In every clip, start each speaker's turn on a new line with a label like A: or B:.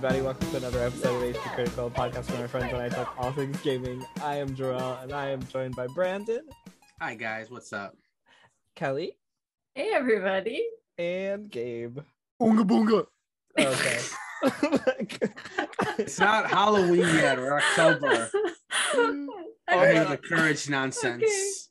A: Hello, everybody. Welcome to another episode of HP Critical, podcast where my friends and I talk all things gaming. I am Jarrell, and I am joined by Brandon,
B: Hi guys, what's up?
A: Kelly,
C: Hey everybody.
A: and Gabe.
D: Oonga boonga.
A: Okay.
B: It's not Halloween yet or October.
A: Oh,
B: I hear the courage nonsense.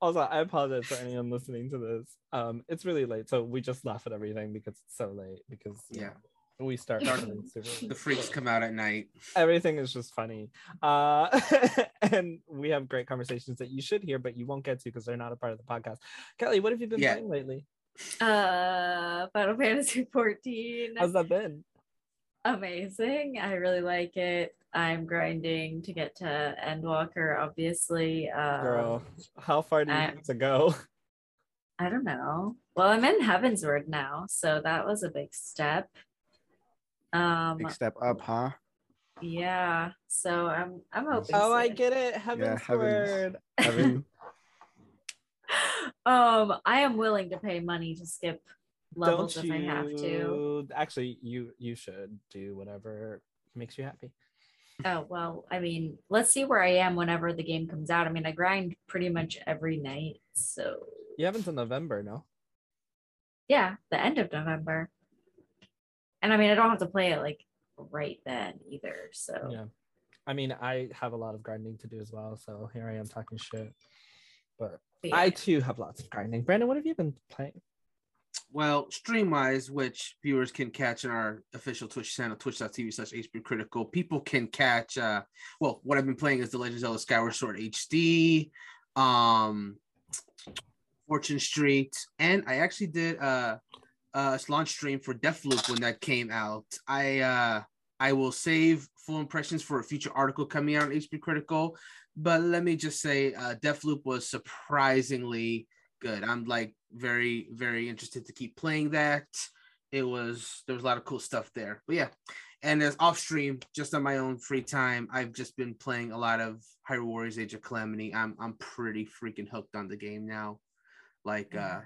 A: also, I apologize for anyone listening to this. Um, it's really late, so we just laugh at everything because it's so late. Because
B: Yeah.
A: know, we start
B: Dark-
A: recording super late.
B: The freaks come out at night.
A: everything is just funny uh and we have great conversations that you should hear but you won't get to because they're not a part of the podcast kelly what have you been
B: Yeah.
A: playing lately
C: Uh Final Fantasy 14.
A: how's that been
C: Amazing. I really like it. I'm grinding to get to Endwalker, obviously. Uh
A: girl how far do you
C: I-
A: need to go
C: I don't know. Well, I'm in Heavensward now, so that was a big step. Um
D: Big step up, huh?
C: yeah. So I'm I'm hoping
A: oh i get it heaven's
D: heavens.
A: word
D: Heaven.
C: um I am willing to pay money to skip levels
A: don't
C: if I have to.
A: actually you you should do whatever makes you happy
C: Oh, well, I mean, let's see where I am whenever the game comes out. I mean, I grind pretty much every night. So,
A: you haven't until november no
C: yeah, the end of November. And I mean, I don't have to play it like right then either. So,
A: yeah. I mean i have a lot of grinding to do as well so here i am talking shit. But
C: but
A: i too have lots of grinding. Brandon what have you been playing?
B: Well, stream wise, which viewers can catch in our official Twitch channel, twitch.tv slash HP Critical, people can catch uh well, what I've been playing is the Legend of Zelda Skyward Sword HD, um Fortune Street, and I actually did uh a launch stream for Deathloop when that came out. I uh I will save full impressions for a future article coming out on HP Critical, but let me just say uh Deathloop was surprisingly good. I'm like very, very interested to keep playing that. It was there was a lot of cool stuff there. But yeah. And as off stream, just on my own free time, I've just been playing a lot of Hyrule Warriors Age of Calamity. I'm I'm pretty freaking hooked on the game now. Like uh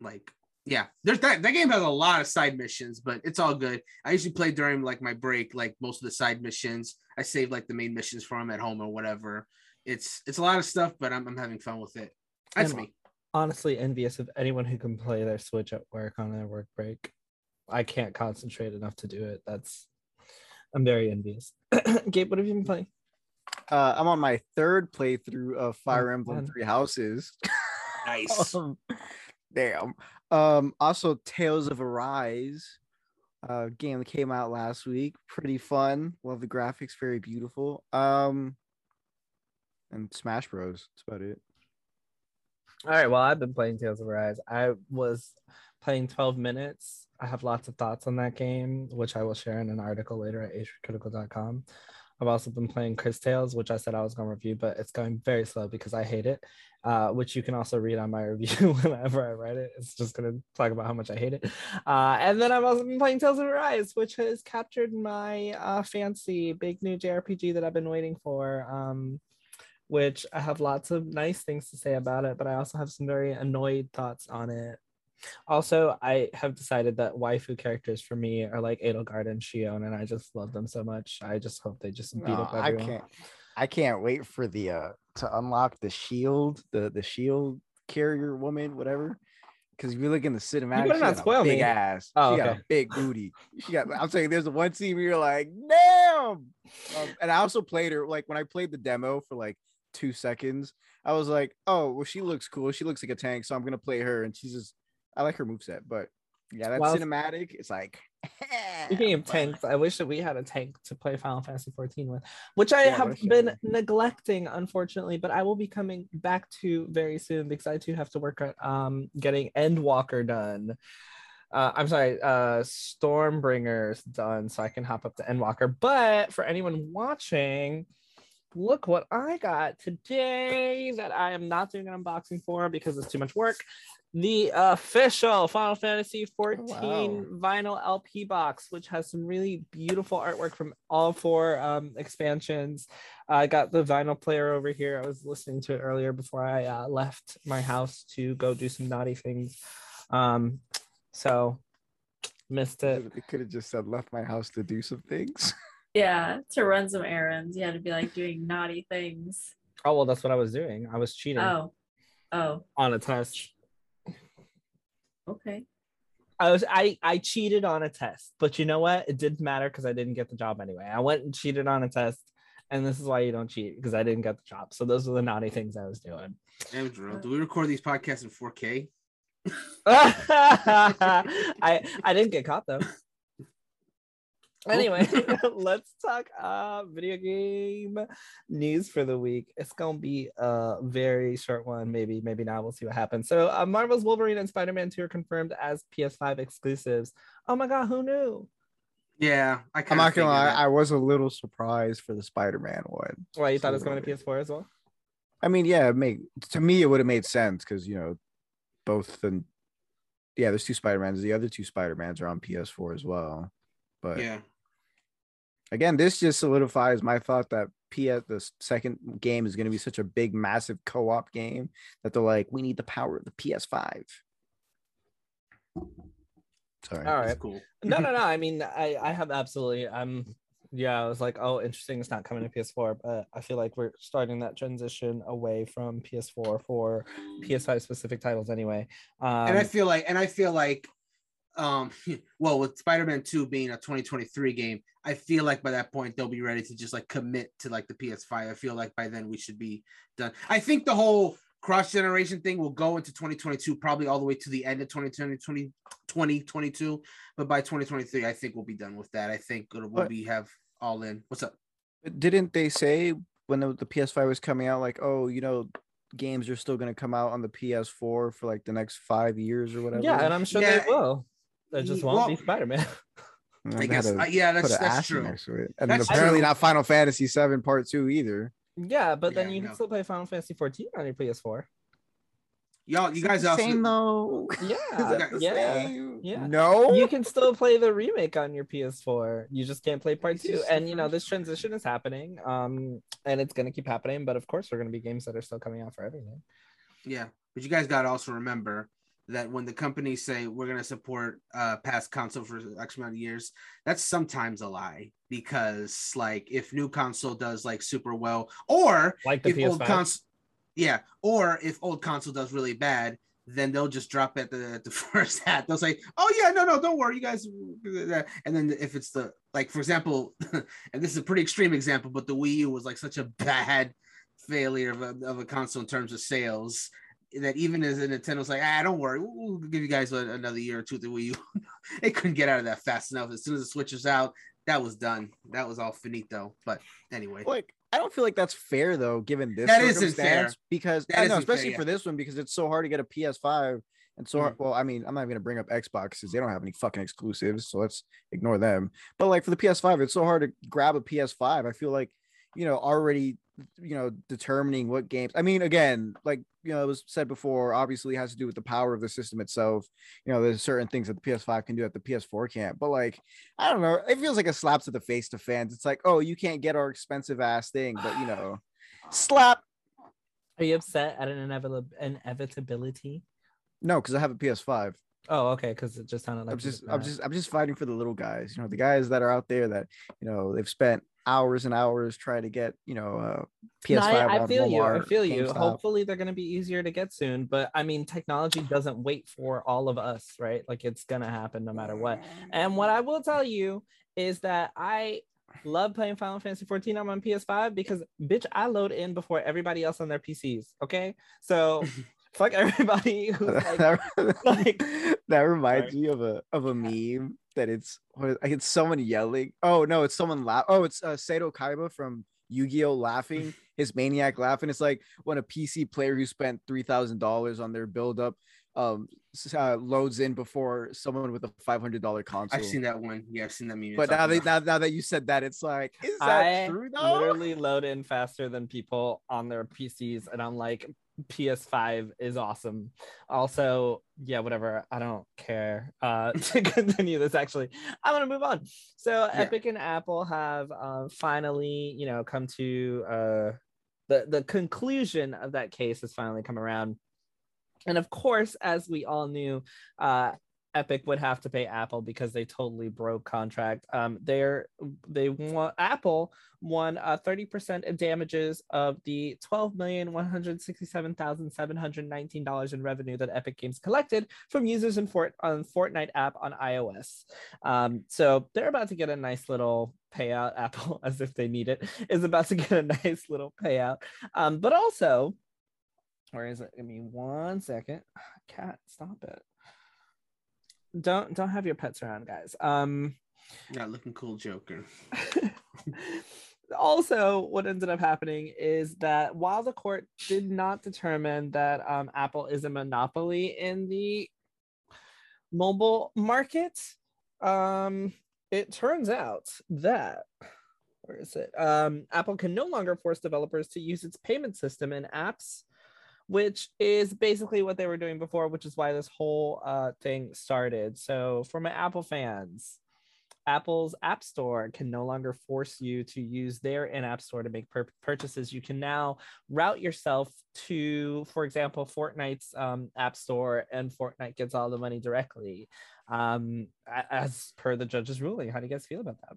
B: like yeah, there's that that game has a lot of side missions, but it's all good. I usually play during like my break, like most of the side missions. I save like the main missions for them at home or whatever. It's it's a lot of stuff, but I'm I'm having fun with it. That's
A: And
B: me.
A: honestly envious of anyone who can play their Switch at work on their work break. I can't concentrate enough to do it. That's I'm very envious. Gabe, what have you been playing?
D: Uh, I'm on my third playthrough of Fire
A: Oh,
D: Emblem
A: man.
D: Three Houses.
B: Nice.
D: Um, damn. Um, also Tales of Arise, uh, game that came out last week. Pretty fun. Love the graphics, very beautiful. Um, and Smash Bros. That's about it.
A: All right, well, I've been playing Tales of Arise. I was playing 12 minutes. I have lots of thoughts on that game, which I will share in an article later at hpcritical.com. I've also been playing Cris Tales, which I said I was going to review, but it's going very slow because I hate it, uh, which you can also read on my review whenever I write it. It's just going to talk about how much I hate it. Uh, and then I've also been playing Tales of Arise, which has captured my uh, fancy big new JRPG that I've been waiting for. Um, which I have lots of nice things to say about it, but I also have some very annoyed thoughts on it. Also, I have decided that waifu characters for me are like Edelgard and Shionne, and I just love them so much. I just hope they just beat
D: No,
A: up
D: I
A: everyone.
D: can't. I can't wait for the uh to unlock the shield, the the shield carrier woman, whatever. Because if you look in the cinematic,
A: better
D: she
A: not spoil
D: big
A: me.
D: ass.
A: Oh,
D: she got a big booty. She got. I'm saying there's a one scene where you're like, damn. Um, and I also played her like when I played the demo for like two seconds. I was like, oh, well, she looks cool. She looks like a tank, so I'm gonna play her. And she's just, I like her moveset, but yeah, that
A: Well,
D: cinematic. It's like.
A: Speaking of tanks, I wish that we had a tank to play Final Fantasy 14 with, which I
D: Yeah,
A: have been neglecting, unfortunately. But I will be coming back to very soon because I too have to work on um getting Endwalker done. Uh, I'm sorry, uh, Stormbringers done, so I can hop up to Endwalker. But for anyone watching, look what I got today that I am not doing an unboxing for because it's too much work. The official Final Fantasy 14 vinyl LP box, which has some really beautiful artwork from all four um, expansions. I got the vinyl player over here. I was listening to it earlier before I uh, left my house to go do some naughty things. Um, so Missed it.
D: They could have just said left my house to do some things.
C: Yeah, to run some errands. You had to be like doing naughty things.
A: Oh well, that's what I was doing. I was cheating
C: Oh. Oh,
A: on a test.
C: okay.
A: I was I I cheated on a test, but you know what? It didn't matter because I didn't get the job anyway. I went and cheated on a test, and this is why you don't cheat because I didn't get the job. So those are the naughty things I was doing.
B: Andrew, do we record these podcasts in 4K?
A: I I didn't get caught though. Anyway, let's talk uh video game news for the week. It's gonna be a very short one, maybe, maybe not. We'll see what happens. So uh, Marvel's Wolverine and Spider-Man 2 are confirmed as PS5 exclusives. Oh my god, who knew?
B: Yeah, I
D: I'm not gonna lie,
B: that.
D: I was a little surprised for the Spider-Man one.
A: Why you thought it was
D: So,
A: coming to PS4 as well?
D: I mean, yeah, it make to me it would have made sense because you know, both the yeah, there's two Spider-Mans. The other two Spider-Mans are on PS4 as well. But
B: yeah.
D: Again, this just solidifies my thought that PS the second game is going to be such a big, massive co-op game that they're like, we need the power of the PS5. Sorry.
A: All right.
B: Cool.
A: No, no, no. I mean, I I have absolutely. I'm. Yeah, I was like, oh, interesting. It's not coming to PS4, but I feel like we're starting that transition away from PS4 for PS5 specific titles anyway. Um,
B: and I feel like, and I feel like, um, well, with Spider-Man 2 being a 2023 game, I feel like by that point they'll be ready to just like commit to like the PS5. I feel like by then we should be done. I think the whole cross generation thing will go into 2022, probably all the way to the end of 2020, 2022. But by 2023, I think we'll be done with that. I think it'll, we'll be have all in. What's up?
D: Didn't they say when the, the PS5 was coming out, like, oh, you know, games are still going to come out on the PS4 for like the next five years or whatever?
A: yeah, and I'm sure
B: Yeah,
A: they will. It just won't be Spider Man.
B: I guess, uh, yeah, that's that's true.
D: next to it. And
B: That's
D: apparently
B: true.
D: not Final Fantasy 7 Part 2 either.
A: yeah, but then
B: Yeah,
A: you can still play Final Fantasy 14 on your PS4.
B: Y'all, you
D: Is it
B: guys
D: the
B: also
D: same though.
A: Yeah,
D: Is that the
A: yeah.
D: same?
A: yeah.
D: No.
A: you can still play the remake on your PS4. You just can't play part
D: It's
A: two. And you know, this transition is happening. Um, and it's gonna keep happening. But of course, there are gonna be games that are still coming out for everything.
B: Yeah, but you guys got to also remember that when the companies say we're going to support uh past console for X amount of years, that's sometimes a lie because like if new console does like super well, or
A: Like the
B: if old
A: PS5.
B: console, yeah, or if old console does really bad, then they'll just drop at the at the first hat. They'll say, "Oh yeah, no, no, don't worry, you guys." And then if it's the like, for example, and this is a pretty extreme example, but the Wii U was like such a bad failure of a, of a console in terms of sales that even as a Nintendo's like, ah, don't worry, we'll, give you guys another year or two the Wii U. they couldn't get out of that fast enough. As soon as the Switch was out, that was done. That was all finito. But anyway,
D: like I don't feel like that's fair though, given this
B: That isn't
D: circumstance.
B: fair.
D: Because
B: That
D: I know,
B: isn't fair,
D: especially
B: yeah.
D: for this one, because it's so hard to get a PS5 and so
B: Mm.
D: hard, well, I mean, I'm not even gonna bring up Xbox because they don't have any fucking exclusives, so let's ignore them. But like for the PS5, it's so hard to grab a PS5. I feel like you know already you know determining what games. I mean, again, like you know it was said before, obviously it has to do with the power of the system itself. You know, there's certain things that the PS5 can do that the PS4 can't. But like I don't know. It feels like a slap to the face to fans. It's like, oh, you can't get our expensive ass thing, but you know, slap.
A: Are you upset at an inevitable inevitability?
D: No, because I have a PS5.
A: Oh, okay, because it just sounded like
D: I'm just, I'm just, I'm just fighting for the little guys. You know, the guys that are out there that, you know, they've spent hours and hours trying to get, you know, uh, PS5.
A: No, I, I
D: on
A: feel you. I feel you.
D: GameStop.
A: Hopefully, they're going to be easier to get soon. But I mean, technology doesn't wait for all of us, right? Like it's going to happen no matter what. And what I will tell you is that I love playing Final Fantasy 14 on my PS5 because, bitch, I load in before everybody else on their PCs. Okay, so fuck everybody who's like,
D: that,
A: like-
D: that reminds me of a of a meme that it's what is, like it's someone yelling. Oh no, it's someone laugh. Oh, it's uh, Seto Kaiba from Yu-Gi-Oh laughing. His maniac laughing. It's like when a PC player who spent three thousand dollars on their build up um uh, loads in before someone with a five hundred dollar console.
B: I've seen that one. Yeah, I've seen that meme.
D: But now,
B: up
D: they, now, now that you said that, it's like, is that
A: I
D: true though?
A: literally load in faster than people on their PCs, and I'm like, PS5 is awesome. Also, yeah, whatever. I don't care. Uh, to continue this, actually, I'm gonna move on. So, Epic and Apple have uh, finally, you know, come to uh, the the conclusion of that case has finally come around. And of course, as we all knew, uh, Epic would have to pay Apple because they totally broke contract. Um, they're they want Apple won uh, 30% of damages of the $12,167,719 in revenue that Epic Games collected from users in Fort on Fortnite app on iOS. Um, so they're about to get a nice little payout. Apple, as if they need it, is about to get a nice little payout. Um, but also, where is it? Give me one second. Cat, stop it. Don't don't have your pets around, guys. Um
B: Not looking cool, Joker.
A: also what ended up happening is that while the court did not determine that um, apple is a monopoly in the mobile market um, it turns out that where is it um, apple can no longer force developers to use its payment system in apps which is basically what they were doing before which is why this whole uh, thing started so for my apple fans Apple's App Store can no longer force you to use their in app store to make pur- purchases. You can now route yourself to, for example, Fortnite's um, App Store, and Fortnite gets all the money directly, um, as per the judge's ruling. How do you guys feel about that?
B: I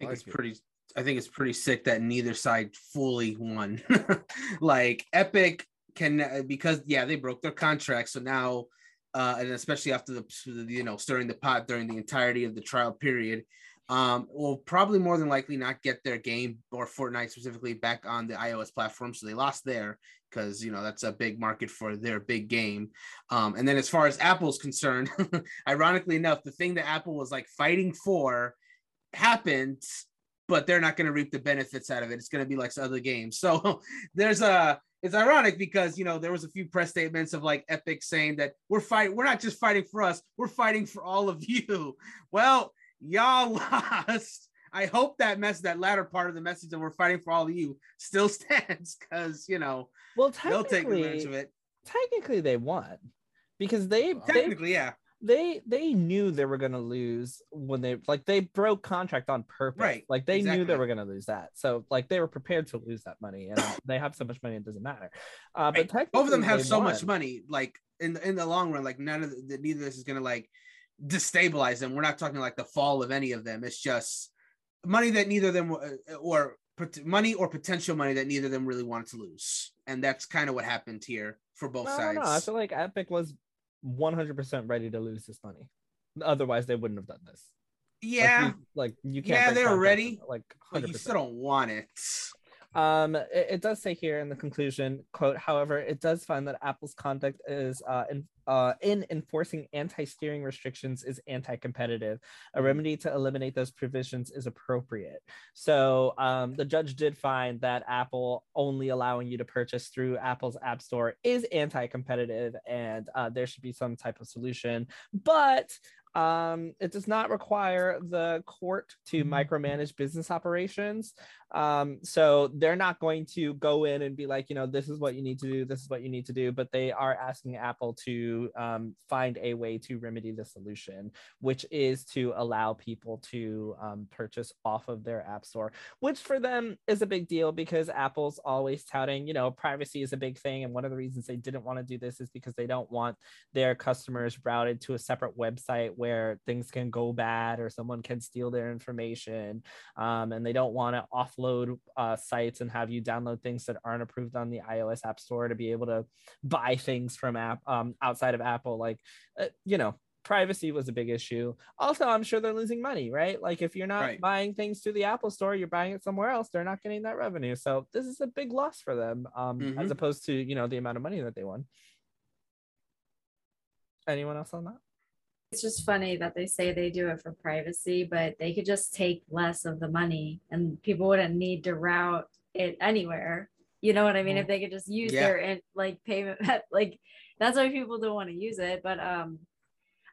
B: think it's pretty. I think it's pretty sick that neither side fully won. like Epic can because yeah they broke their contract, so now uh, and especially after the you know stirring the pot during the entirety of the trial period, um, will probably more than likely not get their game or Fortnite specifically back on the iOS platform. So they lost there because you know that's a big market for their big game. Um, and then as far as Apple's concerned, ironically enough, the thing that Apple was like fighting for happened but they're not going to reap the benefits out of it. It's going to be like other games. So there's a it's ironic because you know there was a few press statements of like Epic saying that we're fighting, we're not just fighting for us, we're fighting for all of you. Well, y'all lost. I hope that mess that latter part of the message that we're fighting for all of you, still stands because you know
A: well
B: they'll take advantage of it.
A: Technically, they won because they
B: technically
A: they,
B: yeah
A: they they knew they were going to lose when they like they broke contract on purpose
B: right
A: like they
B: exactly.
A: knew they were going to lose that so like they were prepared to lose that money and they have so much money it doesn't matter uh but
B: right. both of them have so won. much money like in the in the long run like none of the, neither of this is going to like destabilize them we're not talking like the fall of any of them it's just money that neither of them uh, or money or potential money that neither of them really wanted to lose and that's kind of what happened here for both
A: I
B: sides
A: know. i feel like epic was 100% ready to lose this money. Otherwise, they wouldn't have done this.
B: Yeah.
A: Like you, like you can't.
B: Yeah, they're ready.
A: Like, 100%.
B: but you still don't want it.
A: Um, it, it, does say here in the conclusion, quote, however, it does find that Apple's conduct is uh, in, uh, in enforcing anti-steering restrictions is anti-competitive. A
B: Mm-hmm.
A: remedy to eliminate those provisions is appropriate. So um, the judge did find that Apple only allowing you to purchase through Apple's App Store is anti-competitive, and uh, there should be some type of solution. But um, it does not require the court to micromanage business operations. Um, so they're not going to go in and be like, you know, this is what you need to do, this is what you need to do, but they are asking Apple to um, find a way to remedy the solution, which is to allow people to um, purchase off of their app store, which for them is a big deal because Apple's always touting, you know, privacy is a big thing. And one of the reasons they didn't want to do this is because they don't want their customers routed to a separate website where things can go bad or someone can steal their information. Um, and they don't want to offload uh, sites and have you download things that aren't approved on the iOS App Store to be able to buy things from app um, outside of Apple. Like, uh, you know, privacy was a big issue. Also, I'm sure they're losing money, right? Like, if you're not
B: Right.
A: buying things through the Apple Store, you're buying it somewhere else. They're not getting that revenue. So this is a big loss for them, um, as
B: Mhm.
A: opposed to you know the amount of money that they won. Anyone else on that?
C: It's just funny that they say they do it for privacy, but they could just take less of the money and people wouldn't need to route it anywhere. You know what I mean? If they could just use
B: Yeah.
C: their in, like payment, like that's why people don't want to use it. But um,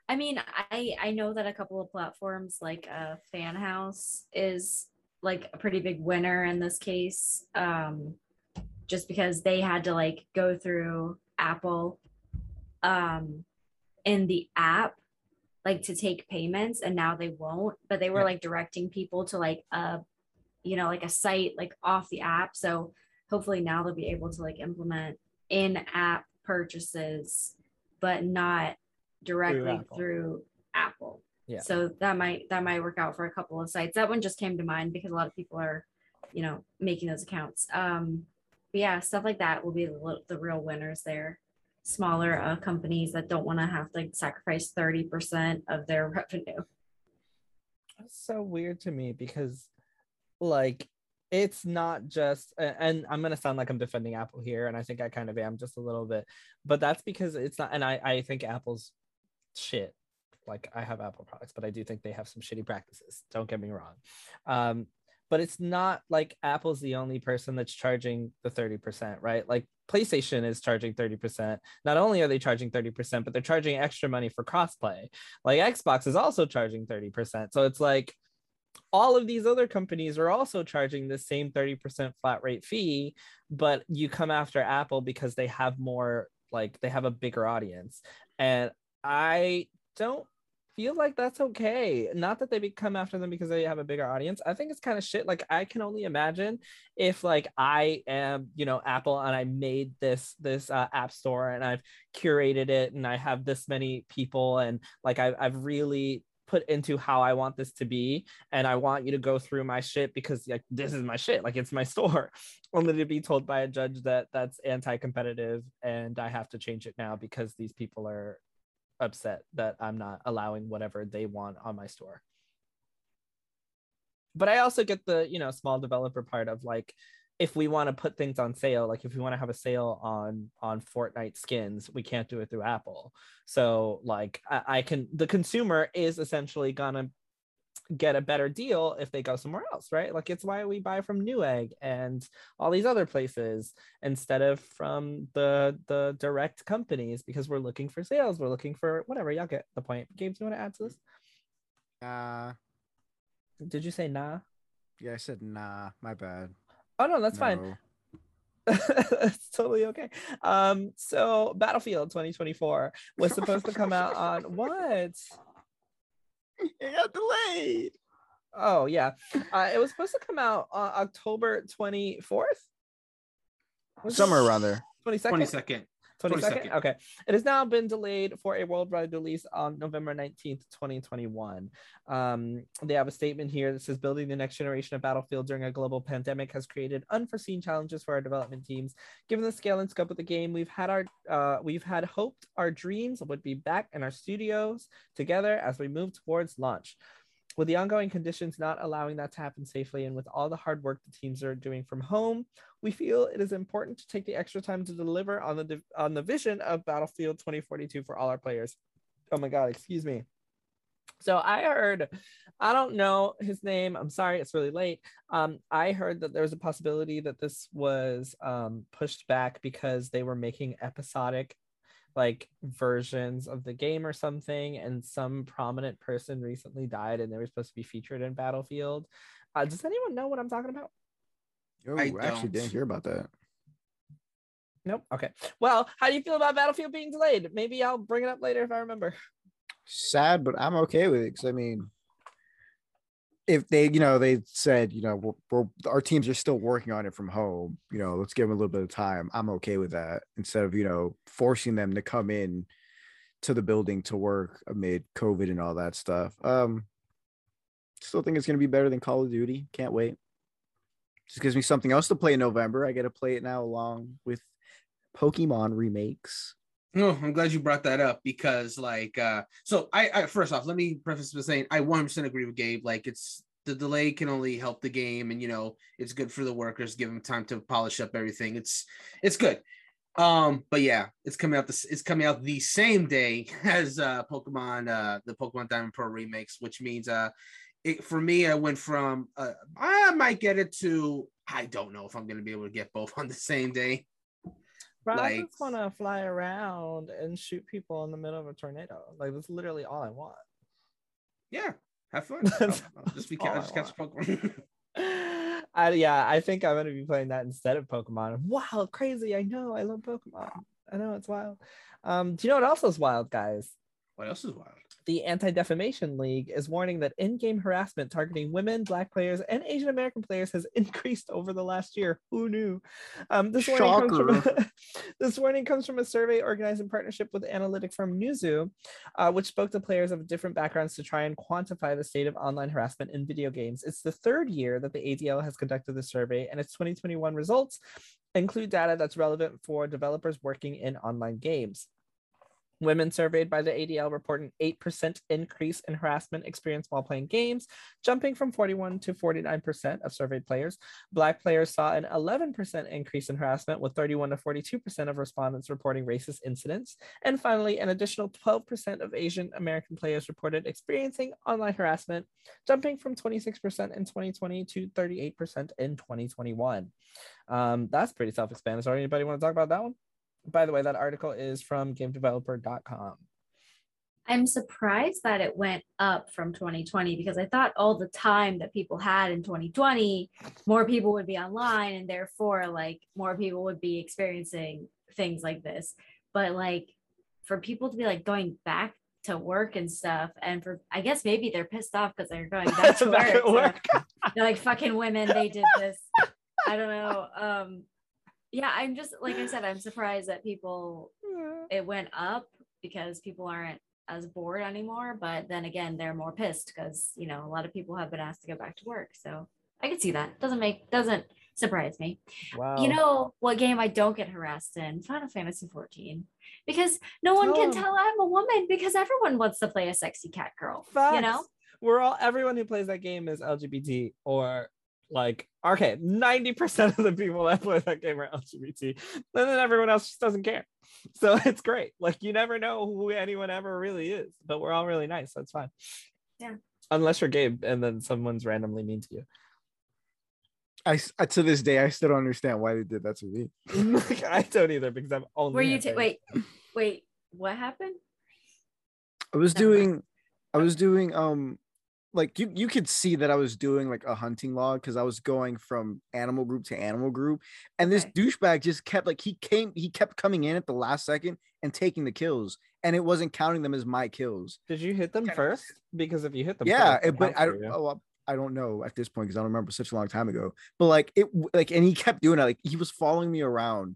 C: I mean, I I know that a couple of platforms like uh, Fan House is like a pretty big winner in this case, um, just because they had to like go through Apple, um, in the app like to take payments and now they won't but they were
A: Yeah.
C: like directing people to like a you know like a site like off the app so hopefully now they'll be able to like implement in app purchases but not directly
A: Apple.
C: through Apple.
A: Yeah.
C: So that might that might work out for a couple of sites. That one just came to mind because a lot of people are, you know, making those accounts. Um, but yeah, stuff like that will be the, the real winners there. Smaller uh, companies that don't want to have to sacrifice thirty percent of their revenue.
A: That's so weird to me because like it's not just and i'm going to sound like i'm defending apple here and i think i kind of am just a little bit but that's because it's not and i i think apple's shit like i have apple products but i do think they have some shitty practices don't get me wrong um but it's not like apple's the only person that's charging the 30% right? Like playstation is charging 30% not only are they charging 30% but they're charging extra money for crossplay. Like xbox is also charging 30% so it's like all of these other companies are also charging the same 30% flat rate fee but you come after apple because they have more like they have a bigger audience. And i don't feel like that's okay not that they come after them because they have a bigger audience i think it's kind of shit like i can only imagine if like i am you know apple and i made this this uh, app store and i've curated it and i have this many people and like I've, I've really put into how I want this to be, and I want you to go through my shit because like this is my shit, like it's my store. Only to be told by a judge that that's anti-competitive and I have to change it now because these people are upset that I'm not allowing whatever they want on my store. But I also get the you know small developer part of like if we want to put things on sale, like if we want to have a sale on on Fortnite skins, we can't do it through Apple. So like I, I can the consumer is essentially gonna get a better deal if they go somewhere else, right? Like it's why we buy from Newegg and all these other places instead of from the the direct companies because we're looking for sales, we're looking for whatever. Y'all get the point. Gabe, do you want to add to this?
D: Uh,
A: Did you say nah?
D: yeah, I said nah. My bad.
A: Oh no, that's fine. It's totally okay. Um, so Battlefield 2024 was supposed to come out on what?
D: It got delayed.
A: Oh yeah, uh, it was supposed to come out on October 24th.
D: Somewhere around there.
A: 22nd.
B: 22nd.
A: 22nd?
B: 22nd.
A: Okay. It has now been delayed for a worldwide release on November 19th, 2021. Um, they have a statement here that says building the next generation of Battlefield during a global pandemic has created unforeseen challenges for our development teams. Given the scale and scope of the game, we've had our uh, we've had hoped our dreams would be back in our studios together as we move towards launch. With the ongoing conditions not allowing that to happen safely, and with all the hard work the teams are doing from home, we feel it is important to take the extra time to deliver on the on the vision of Battlefield 2042 for all our players. Oh my god, excuse me. So I heard, I don't know his name. I'm sorry, it's really late. Um, I heard that there was a possibility that this was um, pushed back because they were making episodic like versions of the game or something and some prominent person recently died and they were supposed to be featured in battlefield uh, does anyone know what i'm talking about
D: Oh,
B: I
D: I actually
B: don't.
D: didn't hear about that.
A: Nope. Okay. Well, how do you feel about Battlefield being delayed? Maybe I'll bring it up later if I remember.
D: Sad, but I'm okay with it because I mean, if they, you know, they said, you know, we're, we're our teams are still working on it from home. You know, let's give them a little bit of time. I'm okay with that instead of you know forcing them to come in to the building to work amid COVID and all that stuff. Um, still think it's gonna be better than Call of Duty. Can't wait. Just gives me something else to play in November. I get to play it now along with Pokemon remakes.
B: No, I'm glad you brought that up because, like, uh, so I, I first off, let me preface by saying I 100% agree with Gabe. Like, it's the delay can only help the game, and you know, it's good for the workers, give them time to polish up everything. It's it's good. Um, but yeah, it's coming out this it's coming out the same day as uh Pokemon uh the Pokemon Diamond Pro remakes, which means uh it for me I went from uh I might get it to I don't know if I'm gonna be able to get both on the same day.
A: Bro, I just want to fly around and shoot people in the middle of a tornado. Like that's literally all I want.
B: Yeah, have fun. I'll- I'll just be ca-
A: I
B: just catch Pokemon.
A: I, yeah, I think I'm gonna be playing that instead of Pokemon. Wow, crazy! I know, I love Pokemon. I know it's wild. Um, do you know what else is wild, guys?
B: What else is wild?
A: The Anti Defamation League is warning that in game harassment targeting women, Black players, and Asian American players has increased over the last year. Who knew? Um, this, warning comes from, this warning comes from a survey organized in partnership with analytic firm Newzoo, uh, which spoke to players of different backgrounds to try and quantify the state of online harassment in video games. It's the third year that the ADL has conducted the survey, and its 2021 results include data that's relevant for developers working in online games. Women surveyed by the ADL report an 8% increase in harassment experience while playing games, jumping from 41 to 49% of surveyed players. Black players saw an 11% increase in harassment, with 31 to 42% of respondents reporting racist incidents. And finally, an additional 12% of Asian American players reported experiencing online harassment, jumping from 26% in 2020 to 38% in 2021. Um, that's pretty self explanatory. Anybody want to talk about that one? By the way, that article is from gamedeveloper.com.
C: I'm surprised that it went up from 2020 because I thought all the time that people had in 2020, more people would be online and therefore like more people would be experiencing things like this. But like for people to be like going back to work and stuff, and for I guess maybe they're pissed off because they're going back to work. work. So they're like fucking women, they did this. I don't know. Um, yeah i'm just like i said i'm surprised that people it went up because people aren't as bored anymore but then again they're more pissed because you know a lot of people have been asked to go back to work so i can see that doesn't make doesn't surprise me wow. you know what game i don't get harassed in final fantasy 14 because no one oh. can tell i'm a woman because everyone wants to play a sexy cat girl Facts. you know
A: we're all everyone who plays that game is lgbt or like okay 90% of the people that play that game are lgbt and then everyone else just doesn't care so it's great like you never know who anyone ever really is but we're all really nice that's fine
C: yeah
A: unless you're gay and then someone's randomly mean to you
D: I to this day I still don't understand why they did that to me.
A: I don't either because I'm only.
C: Were you ta- wait wait what happened?
D: I was doing I was doing um like you you could see that I was doing like a hunting log because I was going from animal group to animal group, and this okay. douchebag just kept like he came he kept coming in at the last second and taking the kills, and it wasn't counting them as my kills.
A: Did you hit them kind first? Of, because if you hit them,
D: yeah, first, but I don't. Oh, I don't know at this point because I don't remember such a long time ago. But like it, like, and he kept doing it. Like he was following me around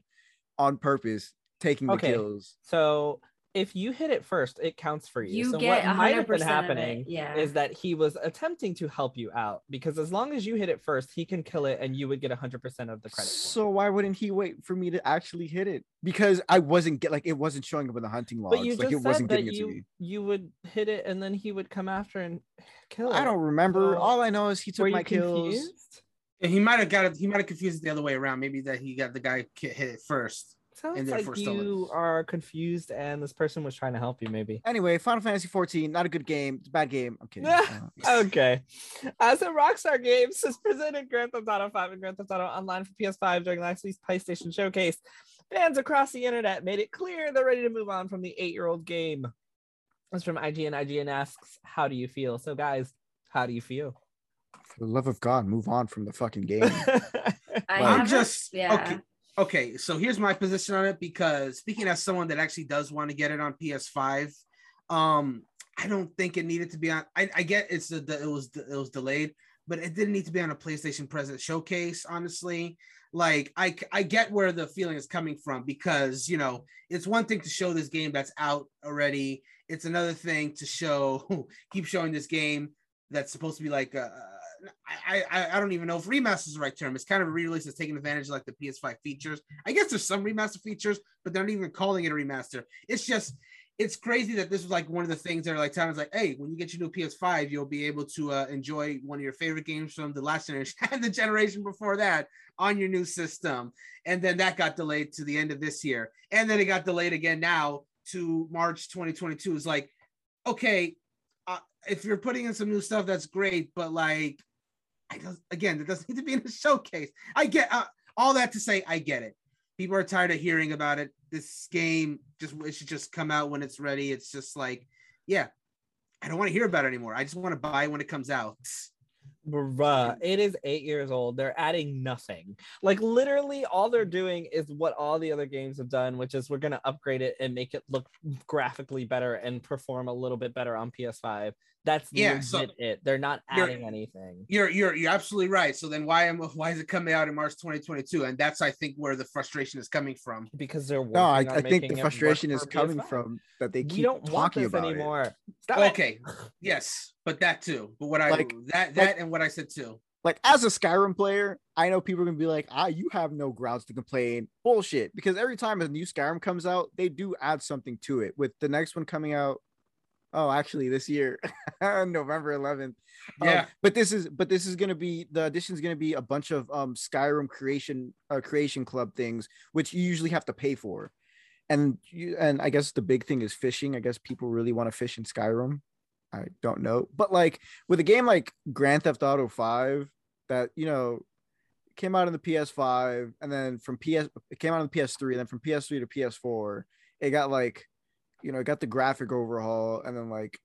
D: on purpose, taking the okay. kills.
A: So if you hit it first, it counts for you. you so what might have been happening
C: yeah.
A: is that he was attempting to help you out because as long as you hit it first, he can kill it and you would get 100% of the credit.
D: So why wouldn't he wait for me to actually hit it? Because I wasn't get like it wasn't showing up in the hunting logs. But you like it wasn't getting
A: you,
D: to me.
A: You would hit it and then he would come after and kill it.
D: I don't remember. So, All I know is he took my kills.
B: Yeah, he might have got it. He might have confused it the other way around. Maybe that he got the guy hit it first.
A: Sounds like you are confused and this person was trying to help you, maybe.
D: Anyway, Final Fantasy 14, not a good game. It's a bad game. I'm kidding.
A: Uh, okay. As a Rockstar Games has presented Grand Theft Auto 5 and Grand Theft Auto Online for PS5 during last week's PlayStation Showcase, fans across the internet made it clear they're ready to move on from the eight-year-old game. It's from IGN. IGN asks, how do you feel? So guys, how do you feel?
D: For the love of God, move on from the fucking game.
B: I'm just yeah. okay okay, so here's my position on it because speaking as someone that actually does want to get it on PS5, um, I don't think it needed to be on. I, I get it's the, the it was it was delayed, but it didn't need to be on a PlayStation Present showcase. Honestly, like I I get where the feeling is coming from because you know it's one thing to show this game that's out already. It's another thing to show keep showing this game that's supposed to be like a, I, I I don't even know if remaster is the right term. It's kind of a re-release that's taking advantage of like the PS5 features. I guess there's some remaster features, but they're not even calling it a remaster. It's just it's crazy that this was like one of the things that are like times like, hey, when you get your new PS5, you'll be able to uh, enjoy one of your favorite games from the last generation and the generation before that on your new system. And then that got delayed to the end of this year, and then it got delayed again now to March 2022. It's like, okay, uh, if you're putting in some new stuff, that's great, but like I again, it doesn't need to be in a showcase. I get uh, all that to say, I get it. People are tired of hearing about it. This game just it should just come out when it's ready. It's just like, yeah, I don't want to hear about it anymore. I just want to buy it when it comes out.
A: Bruh, it is eight years old. They're adding nothing. Like literally, all they're doing is what all the other games have done, which is we're gonna upgrade it and make it look graphically better and perform a little bit better on PS5. That's
B: Yeah,
A: legit
B: so
A: it. They're not
B: you're-
A: adding anything.
B: You're you're you're absolutely right. So then why am why is it coming out in March 2022? And that's I think where the frustration is coming from.
A: Because they're working
D: No, I,
A: on
D: I think the frustration is coming
A: PS5.
D: from that they
A: we
D: keep
A: don't want
D: talking
A: this
D: about it.
A: anymore. It.
B: Okay, yes, but that too. But what I
D: Like-
B: that that and what I said too.
D: Like as a Skyrim player, I know people are gonna be like, "Ah, you have no grounds to complain." Bullshit. Because every time a new Skyrim comes out, they do add something to it. With the next one coming out, oh, actually this year, November 11th. Um,
B: Yeah.
D: but this is but this is gonna be the addition is gonna be a bunch of um Skyrim creation uh, creation club things, which you usually have to pay for. And you and I guess the big thing is fishing. I guess people really want to fish in Skyrim. I don't know, but like with a game like Grand Theft Auto 5 that you know came out on the PS5 and then from PS it came out on the PS3 and then from PS3 to PS4 it got like you know it got the graphic overhaul and then like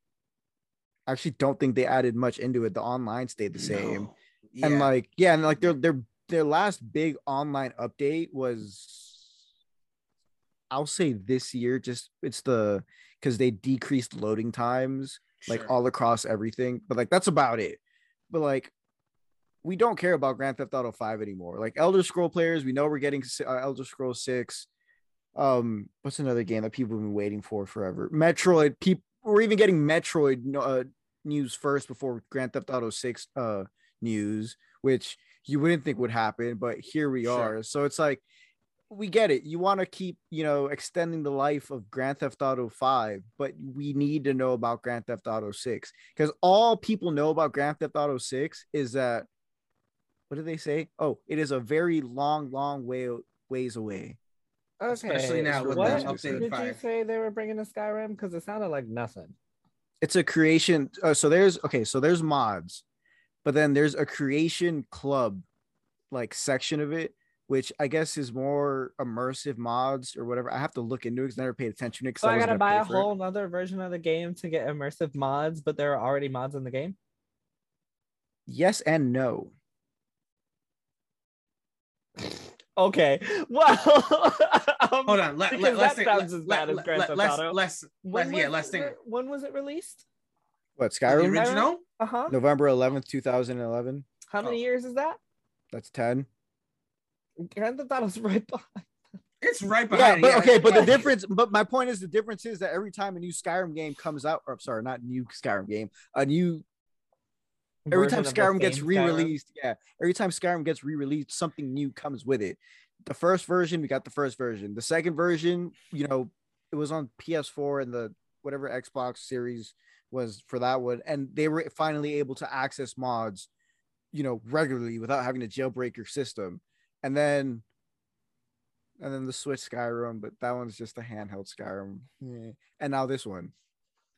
D: I actually don't think they added much into it the online stayed the same
B: No.
D: and like yeah and like their their their last big online update was I'll say this year just it's the because they decreased loading times like
B: Sure.
D: all across everything. But like that's about it. But like we don't care about Grand Theft Auto 5 anymore. Like Elder Scroll players, we know we're getting uh, Elder Scroll 6. Um what's another game that people have been waiting for forever? Metroid. People we're even getting Metroid uh, news first before Grand Theft Auto 6 uh news, which you wouldn't think would happen, but here we
B: Sure.
D: are. So it's like we get it. You want to keep, you know, extending the life of Grand Theft Auto 5, but we need to know about Grand Theft Auto 6 because all people know about Grand Theft Auto 6 is that what did they say? Oh, it is a very long, long way ways away.
A: Okay.
B: Especially now
D: with
A: what
D: the updated
A: did you say they were bringing to Skyrim? Because it sounded like nothing.
D: It's a creation. Uh, so there's okay, so there's mods, but then there's a creation club like section of it, which I guess is more immersive mods or whatever. I have to look into it because I never paid attention to it.
A: So I,
D: wasn't
A: gotta buy a
D: it.
A: whole nother version of the game to get immersive mods, but there are already mods in the game.
D: Yes and no.
A: Okay. Well, um,
B: Hold on. Let, let, let's
A: that
B: think,
A: sounds
B: let,
A: as bad
B: let,
A: as Grand
B: let,
A: Theft Auto.
B: let's,
A: when
B: let's, yeah,
A: was
B: let's
A: it
B: think.
A: re- when was it released?
D: What
B: The
D: Skyrim?
B: original?
A: Uh huh.
D: November 11th, 2011.
A: How many
B: Oh.
A: years is that?
D: That's 10.
A: Grand Theft Auto's right behind.
B: It's right behind.
D: Yeah, but
B: it,
D: okay, but the difference, but my point is the difference is that every time a new Skyrim game comes out, or I'm sorry, not new Skyrim game, a new every time
A: version of the
D: Skyrim gets re-released, yeah, every time Skyrim gets re-released, something new comes with it. The first version, we got the first version. The second version, you know, it was on PS4 and the whatever Xbox series was for that one, and they were finally able to access mods, you know, regularly without having to jailbreak your system. And then and then the Switch Skyrim, but that one's just a handheld Skyrim. Yeah. And now this one.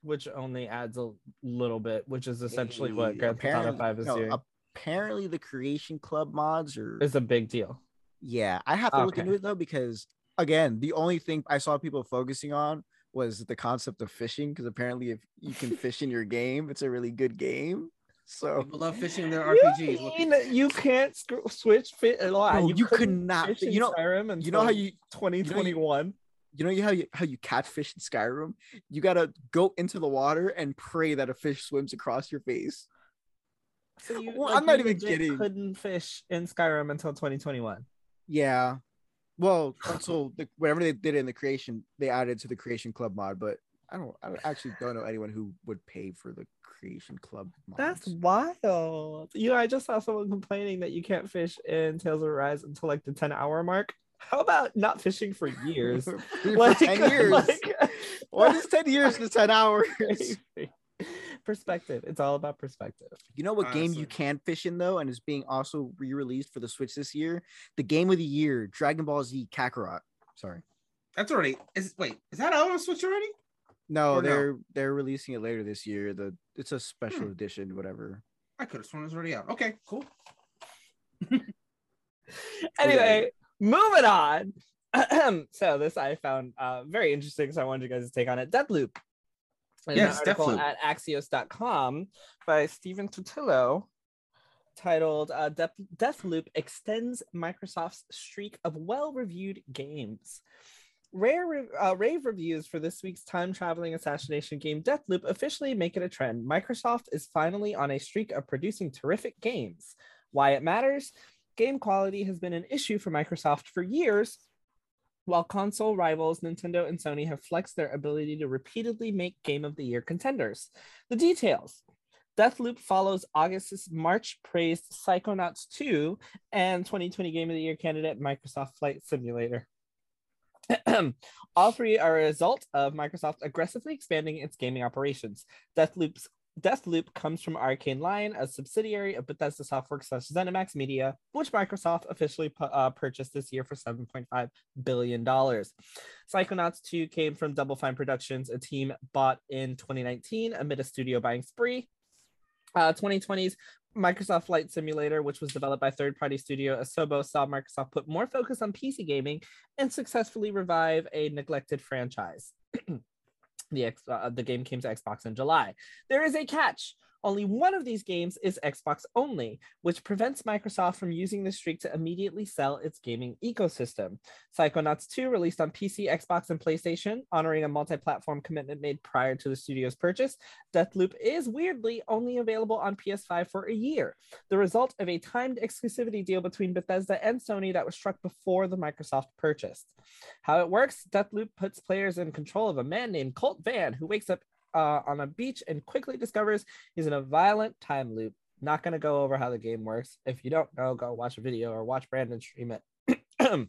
A: Which only adds a little bit, which is essentially what
D: Hey,
A: Grand Theft Auto 5 is
D: no,
A: doing.
D: Apparently, the Creation Club mods are.
A: Is a big deal.
D: Yeah, I have to look into it though because again, the only thing I saw people focusing on was the concept of fishing because apparently, if you can fish in your game, it's a really good game. So
B: People love fishing their
A: You
B: RPGs. Look-
A: mean you can't sc- switch fit a lot.
D: Bro, you could
A: couldn't
D: not
A: fish
D: fit-
A: in
D: you know-
A: Skyrim
D: you know how you
A: 2021.
D: you know how you how you catfish in Skyrim? You gotta go into the water and pray that a fish swims across your face.
A: So you,
D: Well,
A: like,
D: I'm not
A: you
D: even kidding.
A: Couldn't fish in Skyrim until 2021.
D: Yeah. Well, until the, whatever they did in the creation, they added to the creation club mod. But I don't, I don't- actually don't know anyone who would pay for the creation club. Mods.
A: That's wild. You know, I just saw someone complaining that you can't fish in Tales of Arise until like the 10 hour mark. How about not fishing for years?
D: for
A: like,
D: ten years.
A: like-
D: what is ten years to ten hours?
A: perspective. It's all about perspective.
D: You know what game you can fish in though, and is being also re-released for the Switch this year? The game of the year, Dragon Ball Z Kakarot. Sorry.
B: That's already. Is wait, is that out on Switch already?
D: No,
B: Or
D: they're they're releasing it later this year. The it's a special
B: Hmm.
D: edition, whatever.
B: I could have sworn it was already out. Okay, cool.
A: Anyway, moving on. so this I found uh, very interesting. So I wanted you guys to take on it. Deathloop. In
B: Yes,
A: an article
B: Deathloop.
A: at Axios.com by Stephen Totilo. titled uh, Death, Deathloop extends Microsoft's streak of well-reviewed games. Rare re- uh, rave reviews for this week's time traveling assassination game Deathloop officially make it a trend. Microsoft is finally on a streak of producing terrific games. Why it matters? Game quality has been an issue for Microsoft for years, while console rivals Nintendo and Sony have flexed their ability to repeatedly make Game of the Year contenders. The details. Deathloop follows August's March praised Psychonauts 2 and 2020 Game of the Year candidate Microsoft Flight Simulator. All three are a result of Microsoft aggressively expanding its gaming operations. Deathloop's Deathloop comes from Arkane Lyon, a subsidiary of Bethesda Softworks slash ZeniMax Media, which Microsoft officially pu- uh, purchased this year for $7.5 billion. Psychonauts 2 came from Double Fine Productions, a team bought in 2019 amid a studio buying spree. Uh, 2020's Microsoft Flight Simulator, which was developed by third-party studio Asobo, saw Microsoft put more focus on PC gaming and successfully revive a neglected franchise. the uh, the game came to Xbox in July. There is a catch. Only one of these games is Xbox only, which prevents Microsoft from using the streak to immediately sell its gaming ecosystem. Psychonauts 2 released on PC, Xbox, and PlayStation, honoring a multi platform commitment made prior to the studio's purchase. Deathloop is weirdly only available on PS5 for a year, the result of a timed exclusivity deal between Bethesda and Sony that was struck before the Microsoft purchase. How it works Deathloop puts players in control of a man named Colt Vahn, who wakes up uh, on a beach and quickly discovers he's in a violent time loop. Not going to go over how the game works. If you don't know, go watch a video or watch Brandon stream it.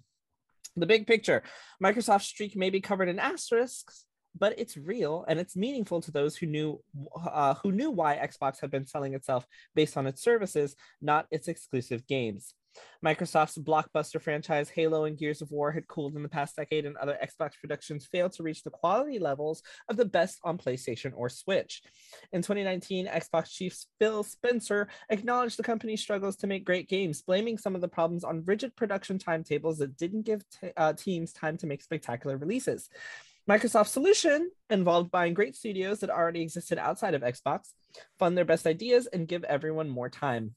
A: the big picture Microsoft streak may be covered in asterisks, but it's real and it's meaningful to those who knew uh, who knew why Xbox had been selling itself based on its services, not its exclusive games. Microsoft's blockbuster franchise Halo and Gears of War had cooled in the past decade, and other Xbox productions failed to reach the quality levels of the best on PlayStation or Switch. In 2019, Xbox chief Phil Spencer acknowledged the company's struggles to make great games, blaming some of the problems on rigid production timetables that didn't give t- uh, teams time to make spectacular releases. Microsoft's solution involved buying great studios that already existed outside of Xbox, fund their best ideas, and give everyone more time.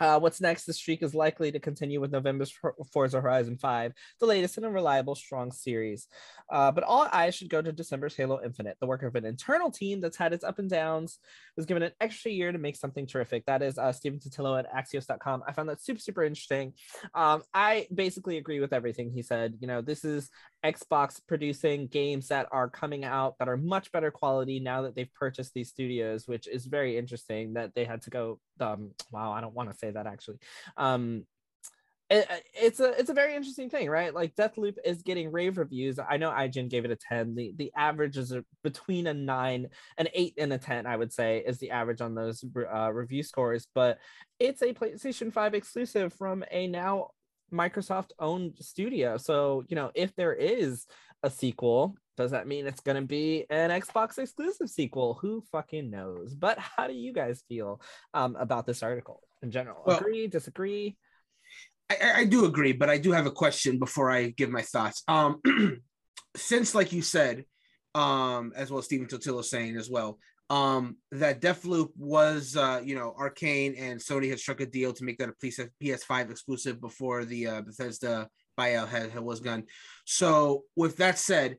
A: Uh, what's next? The streak is likely to continue with November's Forza Horizon 5, the latest in a reliable, strong series. Uh, but all eyes should go to December's Halo Infinite, the work of an internal team that's had its up and downs, was given an extra year to make something terrific. That is uh, Stephen Totilo at Axios.com. I found that super, super interesting. Um, I basically agree with everything he said. You know, this is Xbox producing games that are coming out that are much better quality now that they've purchased these studios, which is very interesting that they had to go. Um, wow, I don't want to say that actually. Um, it, it's a it's a very interesting thing, right? Like Deathloop is getting rave reviews. I know IGN gave it a ten. The the average is a, between a nine, an eight, and a ten. I would say is the average on those uh, review scores. But it's a PlayStation Five exclusive from a now Microsoft owned studio. So you know if there is a sequel, does that mean it's going to be an Xbox exclusive sequel? Who fucking knows? But how do you guys feel um, about this article in general?
B: Well,
A: Agree? Disagree?
B: I, I do agree, but I do have a question before I give my thoughts. Um, since, like you said, um, as well as Stephen Totilo saying as well, um, that Deathloop was, uh, you know, Arkane and Sony had struck a deal to make that a PS5 exclusive before the uh, Bethesda buyout had, had was done. So, with that said,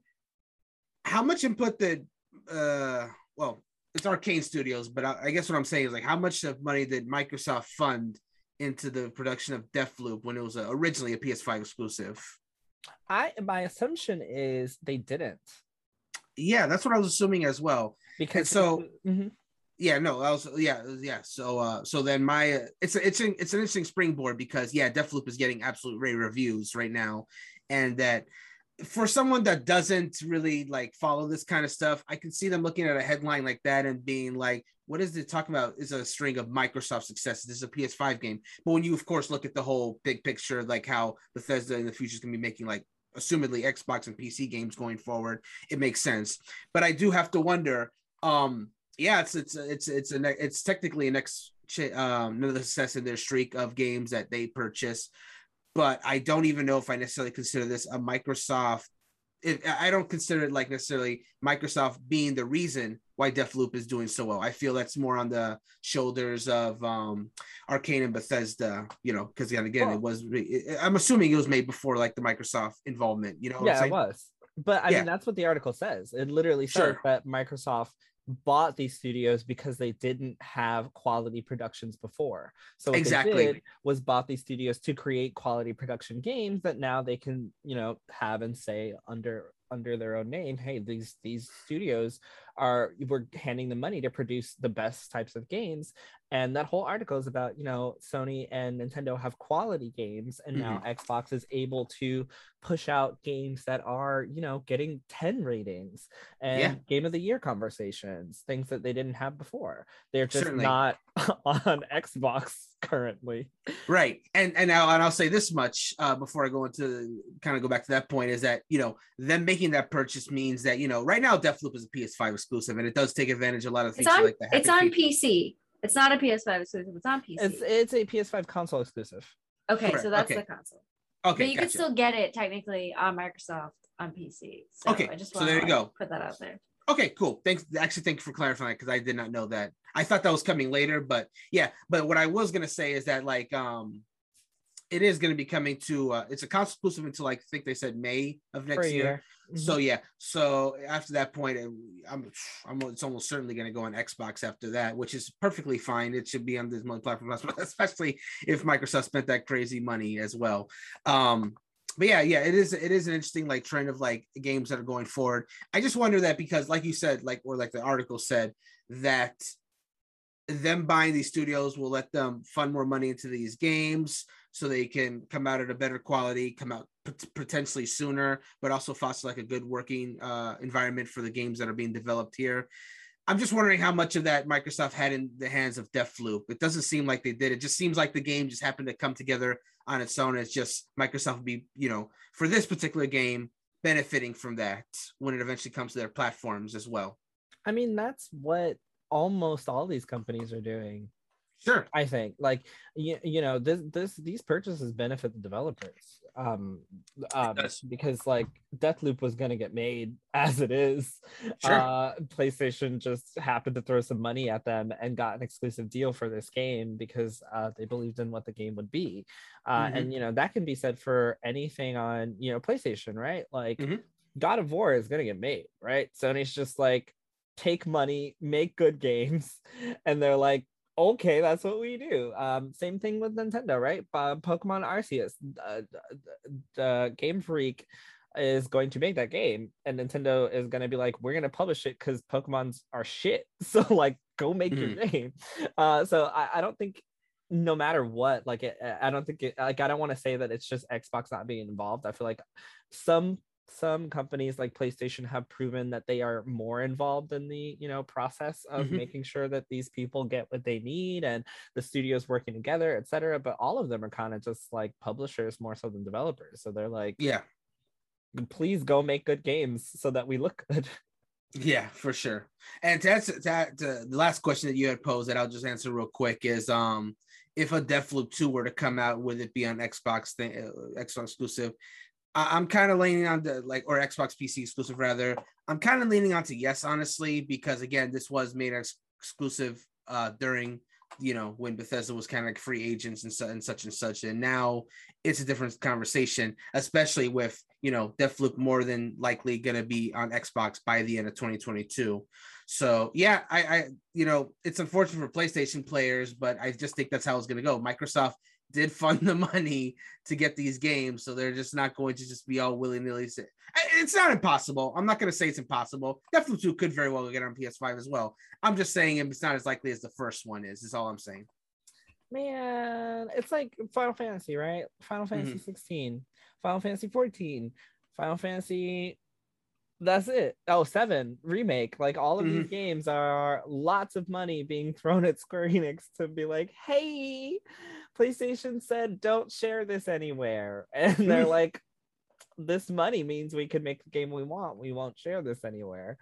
B: how much input did, uh, well, it's Arkane Studios, but I, I guess what I'm saying is like, how much of money did Microsoft fund into the production of Deathloop when it was uh, originally a PS5 exclusive?
A: I my assumption is they didn't
B: Yeah, that's what I was assuming as well.
A: because
B: so-
A: Mhm.
B: Yeah, no, I was yeah, yeah. So uh so then my uh, it's a, it's an it's an interesting springboard because yeah, Deathloop is getting absolute rave reviews right now and that for someone that doesn't really like follow this kind of stuff, I can see them looking at a headline like that and being like, what is it talking about? Is a string of Microsoft successes. This is a PS5 game. But when you of course look at the whole big picture, like how Bethesda in the future is gonna be making like assumedly Xbox and PC games going forward, it makes sense. But I do have to wonder, um, yeah, it's it's it's it's a it's technically an ex um another success in their streak of games that they purchase, but I don't even know if I necessarily consider this a Microsoft. If I don't consider it like necessarily Microsoft being the reason why Deathloop is doing so well. I feel that's more on the shoulders of um Arkane and Bethesda, you know, because again, again,
A: Well-
B: it was. I'm assuming it was made before like the Microsoft involvement. You know,
A: yeah, it was. But I
B: Yeah.
A: mean, that's what the article says. It literally says
B: Sure.
A: that Microsoft bought these studios because they didn't have quality productions before. So
B: Exactly.
A: was bought these studios to create quality production games that now they can, you know, have and say under under their own name, hey, these these studios are we're handing them money to produce the best types of games. And that whole article is about, you know, Sony and Nintendo have quality games, and now Xbox is able to push out games that are, you know, getting 10 ratings and
B: Yeah.
A: game of the year conversations, things that they didn't have before. They're just
B: Certainly.
A: not on Xbox currently.
B: Right. And and I'll, and I'll say this much uh, before I go into kind of go back to that point is that, you know, them making that purchase means that, you know, right now Deathloop is a PS5 exclusive and it does take advantage of a lot of
C: It's
B: features
C: on.
B: like the
C: it's on
B: feed-
C: PC. It's not a PS5 exclusive. It's on PC.
A: It's it's a PS5 console exclusive.
C: okay,
B: correct,
C: so that's
B: okay.
C: the console.
B: Okay.
C: but you can still get it technically on Microsoft on PC. So
B: Okay,
C: I just
B: so
C: want
B: there you go.
C: Put that out there.
B: Okay, cool. Thanks. Actually, thank you for clarifying because I did not know that. I thought that was coming later, but yeah. But what I was gonna say is that like um, it is gonna be coming to. Uh, it's a console exclusive until like I think they said May of next year.
A: year.
B: So yeah. So after that point, I'm, I'm it's almost certainly gonna go on Xbox after that, which is perfectly fine. It should be on this multi-platform, especially if Microsoft spent that crazy money as well. Um, but yeah, yeah, it is. It is an interesting like trend of like games that are going forward. I just wonder that because, like you said, like or like the article said, that them buying these studios will let them fund more money into these games so they can come out at a better quality, come out potentially sooner, but also foster like a good working uh, environment for the games that are being developed here. I'm just wondering how much of that Microsoft had in the hands of Deathloop. It doesn't seem like they did. It just seems like the game just happened to come together on its own. It's just Microsoft be, you know, for this particular game, benefiting from that when it eventually comes to their platforms as well.
A: I mean, that's what almost all these companies are doing.
B: Sure.
A: I think like you, you know this this these purchases benefit the developers um, um because like Deathloop was going to get made as it is
B: Sure.
A: uh PlayStation just happened to throw some money at them and got an exclusive deal for this game because uh they believed in what the game would be uh
B: Mhm.
A: and you know that can be said for anything on you know PlayStation right like
B: Mhm.
A: God of War is going to get made right Sony's just like take money make good games and they're like okay that's what we do. Um same thing with nintendo right? Uh, pokemon arceus uh, the game freak is going to make that game and nintendo is going to be like we're going to publish it because pokemons are shit. So like go make your game uh so I, I don't think no matter what like it, i don't think it like i don't want to say that it's just xbox not being involved. I feel like some some companies like PlayStation have proven that they are more involved in the you know process of
B: Mhm.
A: making sure that these people get what they need and the studios working together, etc. But all of them are kind of just like publishers more so than developers. So they're like,
B: Yeah.
A: please go make good games so that we look good.
B: Yeah, for sure. And to answer that, to the last question that you had posed that I'll just answer real quick is um if a Deathloop 2 were to come out, would it be on Xbox thing, uh, Xbox exclusive? I- I'm kind of leaning on the like or Xbox PC exclusive rather. I'm kind of leaning on to yes, honestly, because again, this was made ex- exclusive uh during you know when Bethesda was kind of like free agents and, su- and such and such, and now it's a different conversation, especially with you know Deathloop more than likely going to be on Xbox by the end of 2022. So yeah, I, I you know it's unfortunate for PlayStation players, but I just think that's how it's going to go. Microsoft did fund the money to get these games, so they're just not going to just be all willy nilly. It's not impossible. I'm not going to say it's impossible. Deathloop 2 could very well get on PS5 as well. I'm just saying it's not as likely as the first one is. Is all I'm saying.
A: Man, it's like Final Fantasy, right? Final mm-hmm. Fantasy 16, Final Fantasy 14, Final Fantasy that's it. Oh, seven remake. Like all of these mm-hmm. games are lots of money being thrown at Square Enix to be like, hey, PlayStation said don't share this anywhere. And they're mm-hmm. like, this money means we can make the game we want. We won't share this anywhere.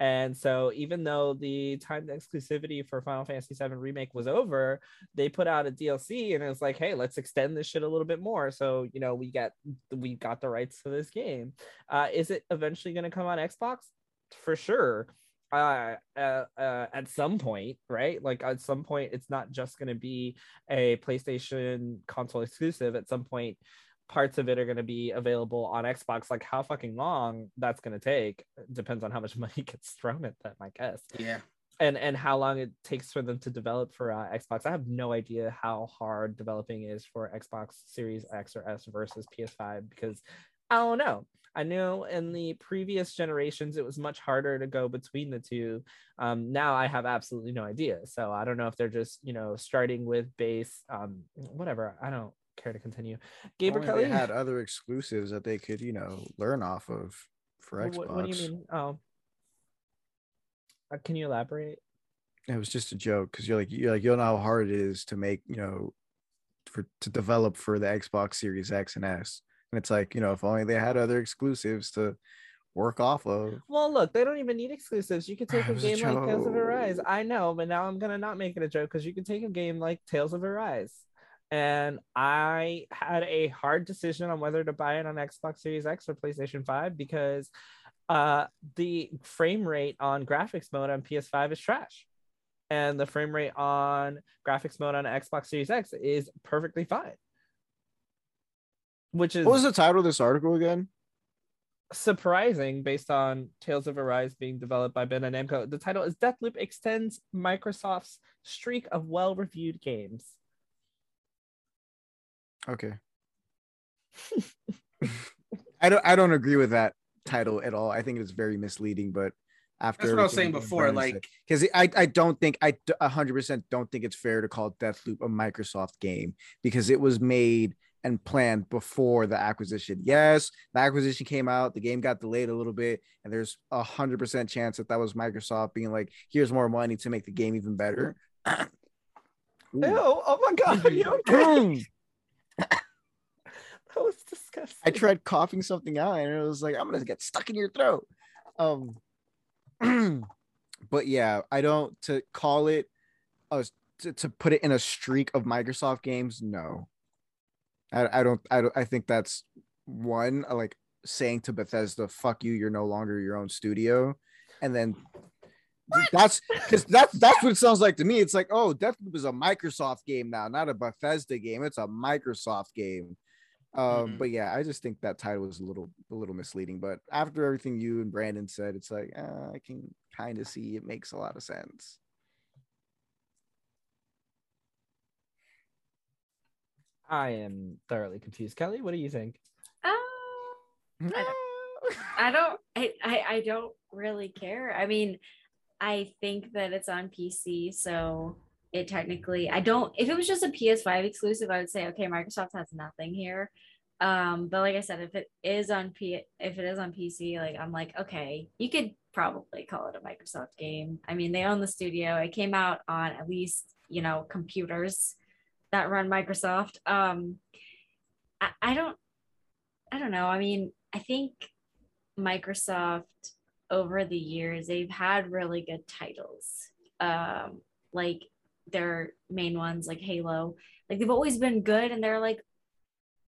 A: And so, even though the timed exclusivity for Final Fantasy VII Remake was over, they put out a DLC and it was like, hey, let's extend this shit a little bit more. So, you know, we got we got the rights to this game. Uh, is it eventually going to come on Xbox? For sure. uh, uh, uh, at some point, right? Like at some point, it's not just going to be a PlayStation console exclusive. At some point, parts of it are going to be available on Xbox. Like how fucking long that's going to take depends on how much money gets thrown at them, I guess.
B: Yeah.
A: And and how long it takes for them to develop for uh, Xbox. I have no idea how hard developing is for Xbox Series X or S versus PS5 because I don't know. I know in the previous generations it was much harder to go between the two. Um, now I have absolutely no idea. So I don't know if they're just you know starting with base, um, whatever. I don't care to continue. Gabriel Kelly
D: they had other exclusives that they could, you know, learn off of for Xbox.
A: What, what do you mean? Oh, uh, can you elaborate?
D: It was just a joke because you're like you're like you don't know how hard it is to make you know for to develop for the Xbox Series X and S, and it's like you know if only they had other exclusives to work off of.
A: Well, look, they don't even need exclusives. You could take a
D: was a
A: game like Tales of. Arise. I know, but now I'm gonna not make it a joke because you could take a game like Tales of Arise. And I had a hard decision on whether to buy it on Xbox Series X or PlayStation 5 because uh the frame rate on graphics mode on PS5 is trash. And the frame rate on graphics mode on Xbox Series X is perfectly fine. Which is
D: What was the title of this article again?
A: surprising based on Tales of Arise being developed by Bandai Namco. The title is Deathloop extends Microsoft's streak of well-reviewed games.
D: Okay. I don't I don't agree with that title at all. I think it's very misleading, but after
B: That's what I was saying before. Like,
D: because I, I don't think I d- 100% don't think it's fair to call Deathloop a Microsoft game because it was made and planned before the acquisition. Yes, the acquisition came out, the game got delayed a little bit, and there's a hundred percent chance that that was Microsoft being like, "Here's more money to make the game even better."
A: Ew, oh my god, are you okay? that was disgusting.
D: I tried coughing something out, and it was like, "I'm gonna get stuck in your throat." Um, but yeah, I don't to call it a to, to put it in a streak of Microsoft games. No, I, I don't. I don't. I think that's one uh, like saying to Bethesda, "Fuck you, you're no longer your own studio," and then that's because that's that's what it sounds like to me. It's like, oh, Deathloop is a Microsoft game now, not a Bethesda game. It's a Microsoft game. Um,
B: Mhm.
D: but yeah, I just think that title was a little a little misleading. But after everything you and Brandon said, it's like uh, I can kind of see it makes a lot of sense.
A: I am thoroughly confused. Kelly, what do you think?
C: Um, I don't I, I I don't really care. I mean, I think that it's on PC, so it technically I don't if it was just a PS5 exclusive, I would say okay, Microsoft has nothing here. Um, but like I said, if it is on P if it is on PC, like I'm like, okay, you could probably call it a Microsoft game. I mean, they own the studio. It came out on at least, you know, computers that run Microsoft. Um I, I don't I don't know. I mean, I think Microsoft over the years they've had really good titles. Um, like their main ones like Halo. Like they've always been good and they're like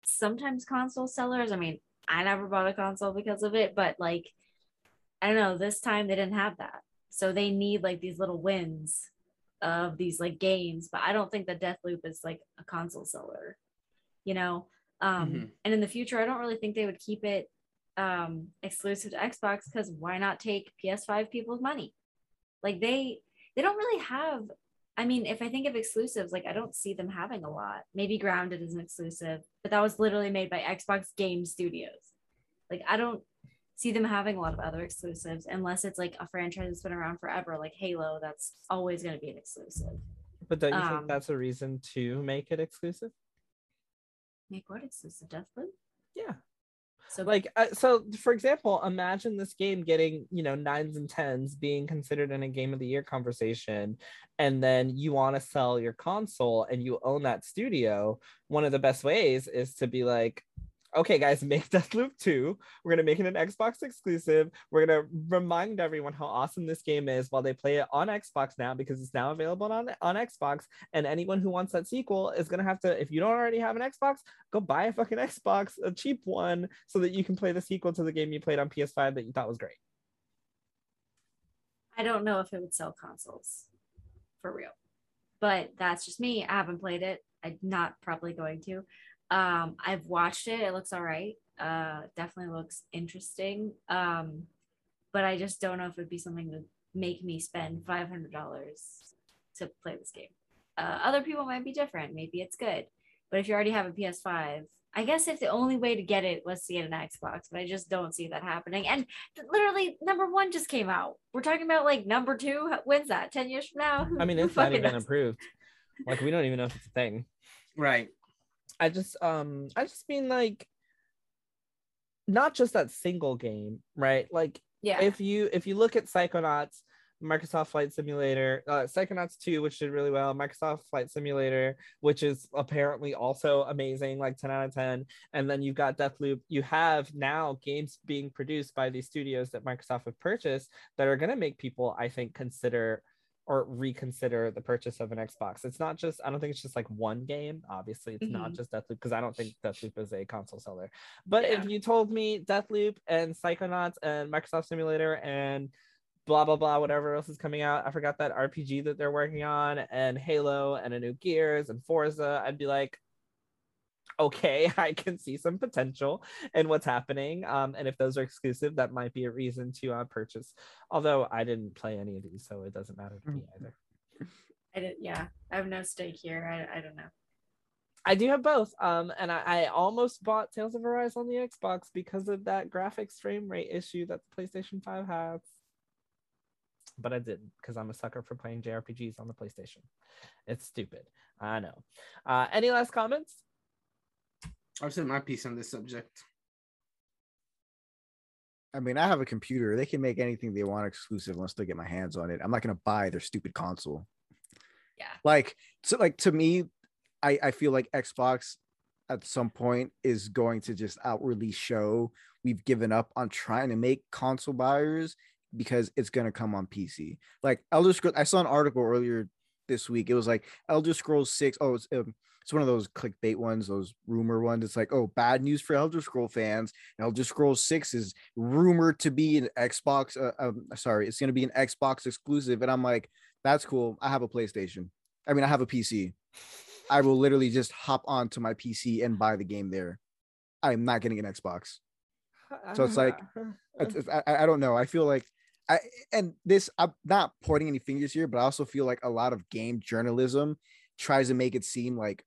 C: sometimes console sellers. I mean, I never bought a console because of it, but like I don't know, this time they didn't have that. So they need like these little wins of these like games, but I don't think that Deathloop is like a console seller. You know, um,
B: Mhm.
C: and in the future, I don't really think they would keep it um, exclusive to Xbox because why not take PS5 people's money? Like they they don't really have. I mean, if I think of exclusives, like I don't see them having a lot. Maybe Grounded is an exclusive, but that was literally made by Xbox Game Studios. Like I don't see them having a lot of other exclusives unless it's like a franchise that's been around forever, like Halo. That's always going to be an exclusive.
A: But don't you
C: Um,
A: think that's a reason to make it exclusive?
C: Make what exclusive? Deathloop.
A: Yeah.
C: So
A: like uh, so for example imagine this game getting you know nines and tens being considered in a game of the year conversation and then you want to sell your console and you own that studio one of the best ways is to be like okay guys make deathloop 2 we're going to make it an xbox exclusive we're going to remind everyone how awesome this game is while they play it on xbox now because it's now available on on xbox and anyone who wants that sequel is going to have to if you don't already have an xbox go buy a fucking Xbox, a cheap one, so that you can play the sequel to the game you played on PS5 that you thought was great.
C: I don't know if it would sell consoles for real, but that's just me. I haven't played it. I'm not probably going to. Um, I've watched it. It looks all right. Uh, definitely looks interesting. Um, but I just don't know if it'd be something to make me spend five hundred dollars to play this game. Uh, other people might be different. Maybe it's good, but if you already have a PS5, I guess if the only way to get it was to get an Xbox, but I just don't see that happening. And literally, number one just came out. We're talking about like number two. When's that? Ten years from now? Who-
A: I mean, it's not even
C: knows?
A: approved. Like we don't even know if it's a thing.
B: Right.
A: I just um I just mean like not just that single game, right? Like
C: Yeah.
A: if you if you look at Psychonauts, Microsoft Flight Simulator, uh, Psychonauts 2, which did really well, Microsoft Flight Simulator, which is apparently also amazing, like 10 out of 10. And then you've got Deathloop. You have now games being produced by these studios that Microsoft have purchased that are going to make people, I think, consider or reconsider the purchase of an Xbox. It's not just, I don't think it's just like one game. Obviously, it's not
C: Mhm.
A: just Deathloop because I don't think Deathloop is a console seller. But
C: Yeah.
A: if you told me Deathloop and Psychonauts and Microsoft Simulator and blah blah blah whatever else is coming out, I forgot that RPG that they're working on and Halo and a new Gears and Forza, I'd be like, okay, I can see some potential in what's happening. Um, and if those are exclusive, that might be a reason to uh, purchase. Although I didn't play any of these, so it doesn't matter to me either.
C: I did, yeah. I have no stake here. I, I don't know.
A: I do have both. Um, and I, I almost bought Tales of Arise on the Xbox because of that graphics frame rate issue that the PlayStation 5 has. But I didn't because I'm a sucker for playing JRPGs on the PlayStation. It's stupid. I know. Uh, any last comments?
B: I've said my piece on this subject.
D: I mean, I have a computer. They can make anything they want exclusive once they get my hands on it. I'm not gonna buy their stupid console.
C: Yeah.
D: Like, so like to me, I I feel like Xbox at some point is going to just outwardly show we've given up on trying to make console buyers because it's gonna come on PC. Like Elder Scrolls, I saw an article earlier this week. It was like Elder Scrolls Six. Oh, it's um, it's one of those clickbait ones, those rumor ones. It's like, oh, bad news for Elder Scroll fans. Elder Scrolls Six is rumored to be an Xbox. Uh, um, sorry, it's going to be an Xbox exclusive, and I'm like, that's cool. I have a PlayStation. I mean, I have a PC. I will literally just hop onto my PC and buy the game there. I'm not getting an Xbox. So it's like- I, I don't know. I feel like I and this I'm not pointing any fingers here, but I also feel like a lot of game journalism tries to make it seem like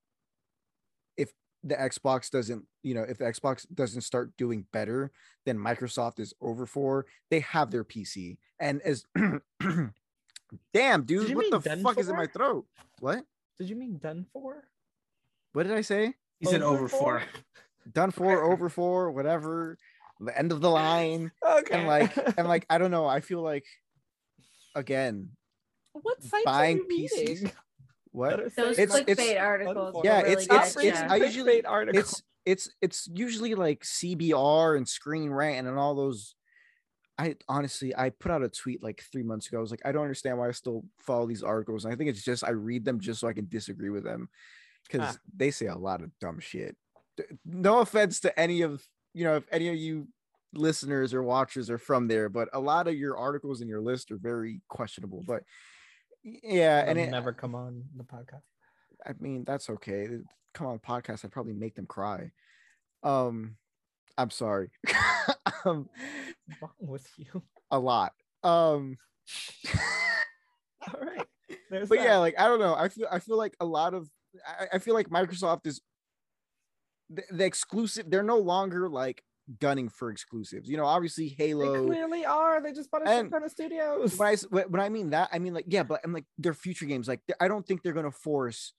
D: the Xbox doesn't, you know, if the Xbox doesn't start doing better, then Microsoft is over for. They have their PC. And as damn, dude, what the
A: done
D: fuck is in my throat? What?
A: Did you mean done for?
D: What did I say?
B: He said over for.
D: Done for, over for, whatever. The end of the line.
A: Okay.
D: And like, and like, I don't know. I feel like again,
A: what sites
D: buying
A: are you
D: PCs.
A: reading?
D: What?
A: That
C: Those
D: It's-
C: clickbait
D: it's-
C: articles.
D: Yeah,
C: really
D: it's- it's- it's-
C: ya.
D: I usually-
A: article.
D: it's it's it's usually like CBR and Screen Rant and all those. I honestly I put out a tweet like three months ago. I was like, I don't understand why I still follow these articles. And I think it's just I read them just so I can disagree with them because
A: Ah.
D: they say a lot of dumb shit. No offense to any of you know if any of you listeners or watchers are from there, but a lot of your articles in your list are very questionable. But yeah, and
A: They'll
D: it,
A: never come on the podcast.
D: I mean, that's okay. Come on, podcast. I'd probably make them cry. Um, I'm sorry. um,
A: What's wrong with you?
D: a lot. Um,
A: All right. There's
D: but
A: that.
D: yeah, like I don't know. I feel I feel like a lot of I, I feel like Microsoft is the, the exclusive. They're no longer like gunning for exclusives. You know, obviously Halo.
A: they
D: Halo.
A: clearly are. They just bought a
D: And-
A: shit ton of studios.
D: when I s- when when I mean that, I mean like yeah, but I'm like their future games. Like I don't think they're gonna force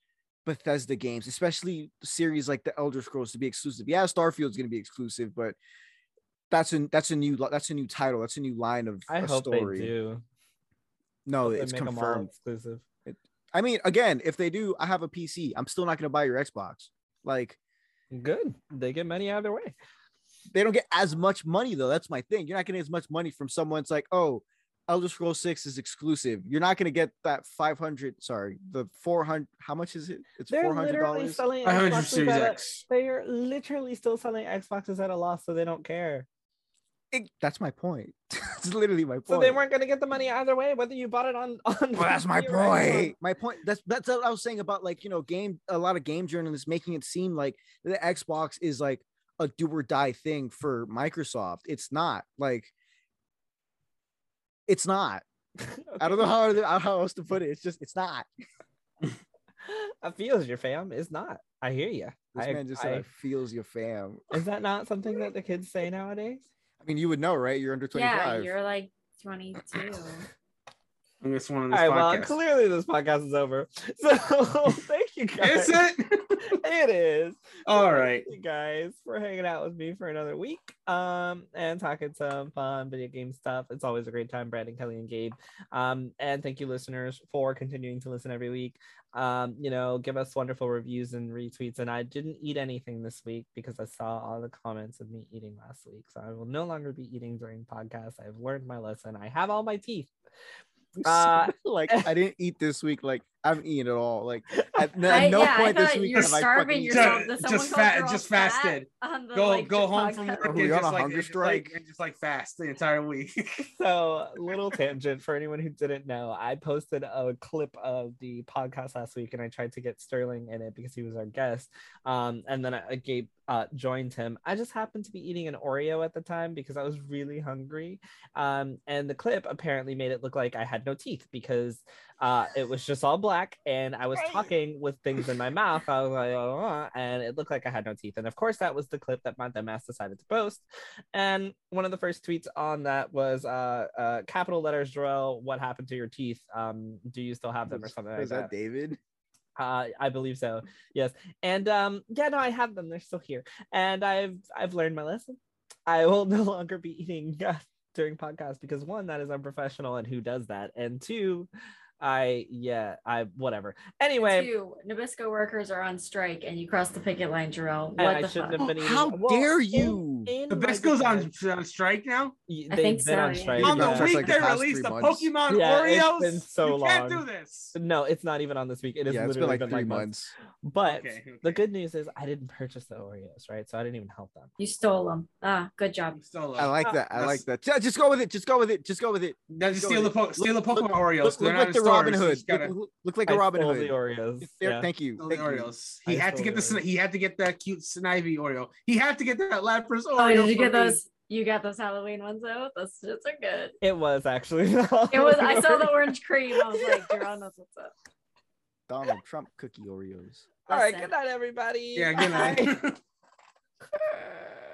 D: Bethesda games, especially series like the Elder Scrolls, to be exclusive. Yeah, Starfield's gonna be exclusive, but that's a that's a new that's a new title. That's a new line of
A: I
D: a
A: hope
D: story.
A: they do.
D: No,
A: Hope they
D: it's
A: make 'em all
D: confirmed.
A: exclusive.
D: I mean, again, if they do, I have a PC. I'm still not gonna buy your Xbox. Like
A: Good. They get money out of their way.
D: They don't get as much money though. That's my thing. You're not getting as much money from someone. It's like, oh, Elder Scrolls Six is exclusive. You're not gonna get that 500. Sorry, the 400. How much is it? It's 400 dollars.
A: selling
B: 500
A: Xboxes
B: Series
A: at a-
B: X.
A: They are literally still selling Xboxes at a loss, so they don't care.
D: It- that's my point. That's literally my point.
A: So they weren't gonna get the money either way, whether you bought it on on.
D: Well, that's my
A: Steam or
D: point. My point. That's that's what I was saying about like you know game. A lot of game journalists making it seem like the Xbox is like a do or die thing for Microsoft. It's not. Like, it's not. I don't know how how else to put it. It's just it's not.
A: I feels your fam. It's not. I hear you.
D: This
A: I,
D: man just said,
A: I-
D: I "Feels your fam."
A: is that not something that the kids say nowadays?
D: I mean, you would know, right? You're under 25.
C: Yeah, you're like 22.
B: I'm just one of
A: All
B: this
A: right. Well, clearly this podcast is over. So thank you guys.
B: Is it?
A: it is.
B: All right.
A: Thank you guys for hanging out with me for another week um and talking some fun video game stuff it's always a great time brandon kelly and gabe um and thank you listeners for continuing to listen every week um you know give us wonderful reviews and retweets and i didn't eat anything this week because i saw all the comments of me eating last week so i will no longer be eating during podcasts i've learned my lesson i have all my teeth Uh,
D: like I didn't eat this week. Like I haven't eaten at all. Like at, n-
C: I,
D: at no
C: yeah,
D: point this week
C: you're
D: have I
C: starving
D: fucking-
C: yourself.
B: Just- just
C: call
B: fat- just fasted.
C: the,
B: Go
C: like,
B: go
C: the
B: home from
C: podcast?
B: work
D: we
B: and
D: on
B: just
D: a
B: like,
D: hunger
B: and just like
D: strike?
B: and just like fast the entire week.
A: so little tangent for anyone who didn't know i posted a clip of the podcast last week and i tried to get sterling in it because he was our guest um and then I, gabe uh joined him i just happened to be eating an oreo at the time because i was really hungry um and the clip apparently made it look like i had no teeth because uh it was just all black and i was talking with things in my mouth i was like "Oh," and it looked like i had no teeth and of course that was the clip that my dumbass decided to post and one of the first tweets on that was uh, uh capital letters Joel, what happened to your teeth? Um, do you still have them or
D: Was-
A: something like
D: was
A: that?
D: that David?
A: Uh, I believe so. Yes. And um, yeah, no, I have them. They're still here. And I've I've learned my lesson. I will no longer be eating uh, during podcasts because one, that is unprofessional, and who does that? And two, I yeah, I whatever. Anyway,
C: Two Nabisco workers are on strike, and you cross the picket line, Jarrell. What
A: I
C: the
A: shouldn't
C: fuck?
A: have been oh, eating.
D: How
A: well,
D: dare
A: oh,
D: you?
A: In
B: The best goes on, on strike now.
A: y-
C: I
A: they've
C: think
A: been
C: so,
A: on
C: yeah.
B: on the
A: yeah.
B: Week
D: like
B: they
D: past
B: released the
D: months.
B: Pokemon
A: Yeah, it's
B: Oreos.
A: been so
B: you can't do this.
A: No, it's not even on this week. It is
D: Yeah, it's been
A: literally
D: like three
A: months.
D: months.
A: But
B: Okay,
A: the good news is I didn't purchase the Oreos, right? So I didn't even help them.
C: You stole them. Ah, good job.
B: Still,
D: I like that. I like that. Just go with it. Just go with it. Just go with it.
B: Now just steal the po- steal the
D: Look-
B: Pokemon Oreos.
D: Look,
B: They're
D: look
B: not
D: like
B: in
D: the. Robin Hood.
B: just
D: Look, look- look like
A: I
D: a Robin
A: stole
D: Hood.
A: the Oreos.
D: Thank you.
B: steal the Oreos. He had to get the
A: the
B: he had to get that cute Snivy Oreo. He had to get that Lapras Oreo.
C: Oh, did you get
B: me.
C: those? You got those Halloween ones though. Those shits are good.
A: It was actually.
C: It was. I saw the orange cream. I was like, Jarrell knows what's up.
D: Donald Trump cookie Oreos.
A: All right. Good night, everybody.
B: Yeah, good night.